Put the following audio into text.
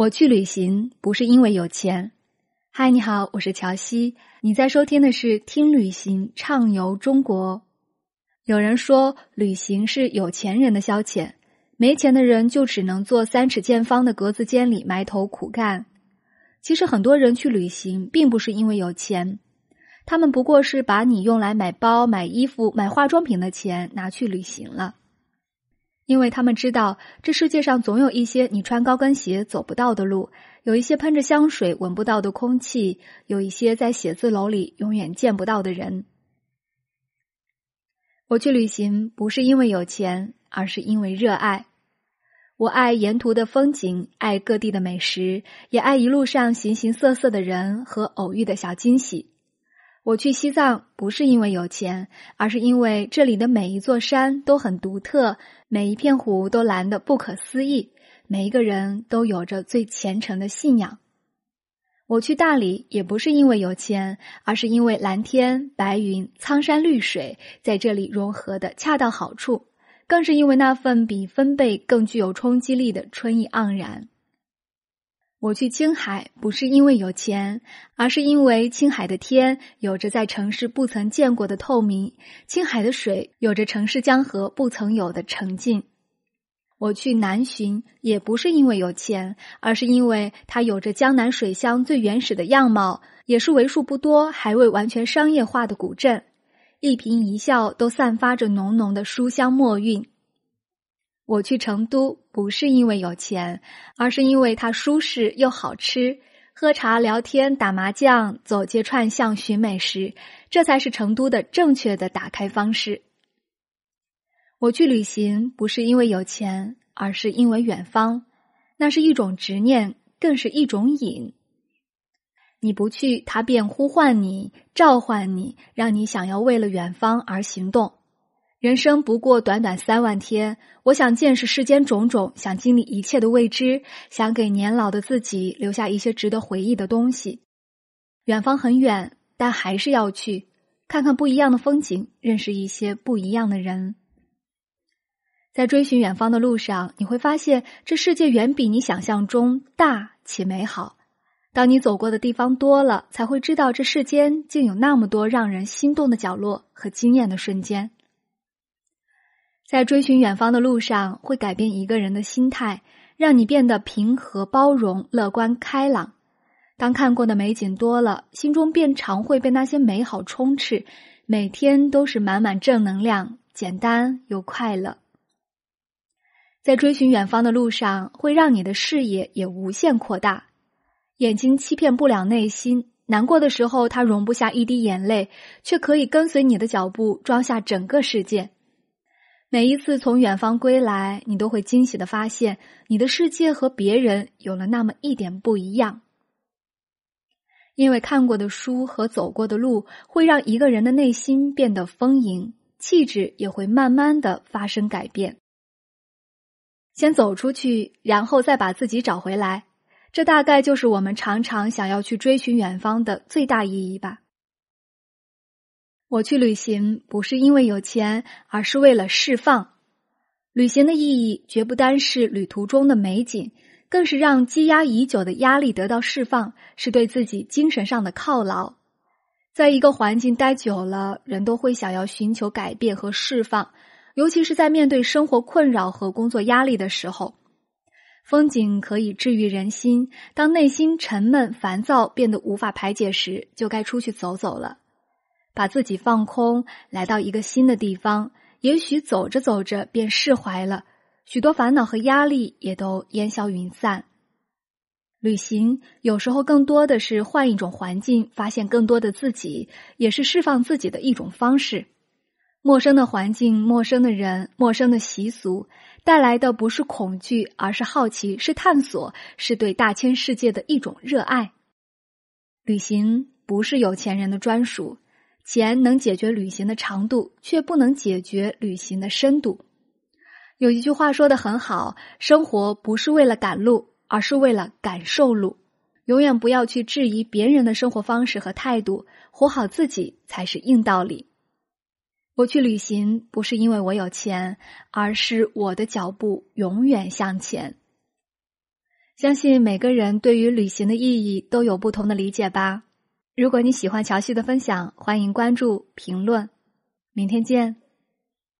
我去旅行不是因为有钱。嗨，你好，我是乔西，你在收听的是《听旅行畅游中国》。有人说，旅行是有钱人的消遣，没钱的人就只能坐三尺见方的格子间里埋头苦干。其实，很多人去旅行并不是因为有钱，他们不过是把你用来买包、买衣服、买化妆品的钱拿去旅行了。因为他们知道，这世界上总有一些你穿高跟鞋走不到的路，有一些喷着香水闻不到的空气，有一些在写字楼里永远见不到的人。我去旅行不是因为有钱，而是因为热爱。我爱沿途的风景，爱各地的美食，也爱一路上形形色色的人和偶遇的小惊喜。我去西藏不是因为有钱，而是因为这里的每一座山都很独特，每一片湖都蓝得不可思议，每一个人都有着最虔诚的信仰。我去大理也不是因为有钱，而是因为蓝天白云、苍山绿水在这里融合的恰到好处，更是因为那份比分贝更具有冲击力的春意盎然。我去青海不是因为有钱，而是因为青海的天有着在城市不曾见过的透明，青海的水有着城市江河不曾有的澄净。我去南浔也不是因为有钱，而是因为它有着江南水乡最原始的样貌，也是为数不多还未完全商业化的古镇，一颦一笑都散发着浓浓的书香墨韵。我去成都不是因为有钱，而是因为它舒适又好吃。喝茶、聊天、打麻将、走街串巷寻美食，这才是成都的正确的打开方式。我去旅行不是因为有钱，而是因为远方。那是一种执念，更是一种瘾。你不去，它便呼唤你、召唤你，让你想要为了远方而行动。人生不过短短三万天，我想见识世间种种，想经历一切的未知，想给年老的自己留下一些值得回忆的东西。远方很远，但还是要去看看不一样的风景，认识一些不一样的人。在追寻远方的路上，你会发现这世界远比你想象中大且美好。当你走过的地方多了，才会知道这世间竟有那么多让人心动的角落和惊艳的瞬间。在追寻远方的路上，会改变一个人的心态，让你变得平和、包容、乐观、开朗。当看过的美景多了，心中便常会被那些美好充斥，每天都是满满正能量，简单又快乐。在追寻远方的路上，会让你的视野也无限扩大。眼睛欺骗不了内心，难过的时候，它容不下一滴眼泪，却可以跟随你的脚步，装下整个世界。每一次从远方归来，你都会惊喜的发现，你的世界和别人有了那么一点不一样。因为看过的书和走过的路，会让一个人的内心变得丰盈，气质也会慢慢的发生改变。先走出去，然后再把自己找回来，这大概就是我们常常想要去追寻远方的最大意义吧。我去旅行不是因为有钱，而是为了释放。旅行的意义绝不单是旅途中的美景，更是让积压已久的压力得到释放，是对自己精神上的犒劳。在一个环境待久了，人都会想要寻求改变和释放，尤其是在面对生活困扰和工作压力的时候。风景可以治愈人心，当内心沉闷烦躁变得无法排解时，就该出去走走了。把自己放空，来到一个新的地方，也许走着走着便释怀了，许多烦恼和压力也都烟消云散。旅行有时候更多的是换一种环境，发现更多的自己，也是释放自己的一种方式。陌生的环境、陌生的人、陌生的习俗，带来的不是恐惧，而是好奇，是探索，是对大千世界的一种热爱。旅行不是有钱人的专属。钱能解决旅行的长度，却不能解决旅行的深度。有一句话说的很好：生活不是为了赶路，而是为了感受路。永远不要去质疑别人的生活方式和态度，活好自己才是硬道理。我去旅行不是因为我有钱，而是我的脚步永远向前。相信每个人对于旅行的意义都有不同的理解吧。如果你喜欢乔西的分享，欢迎关注评论。明天见。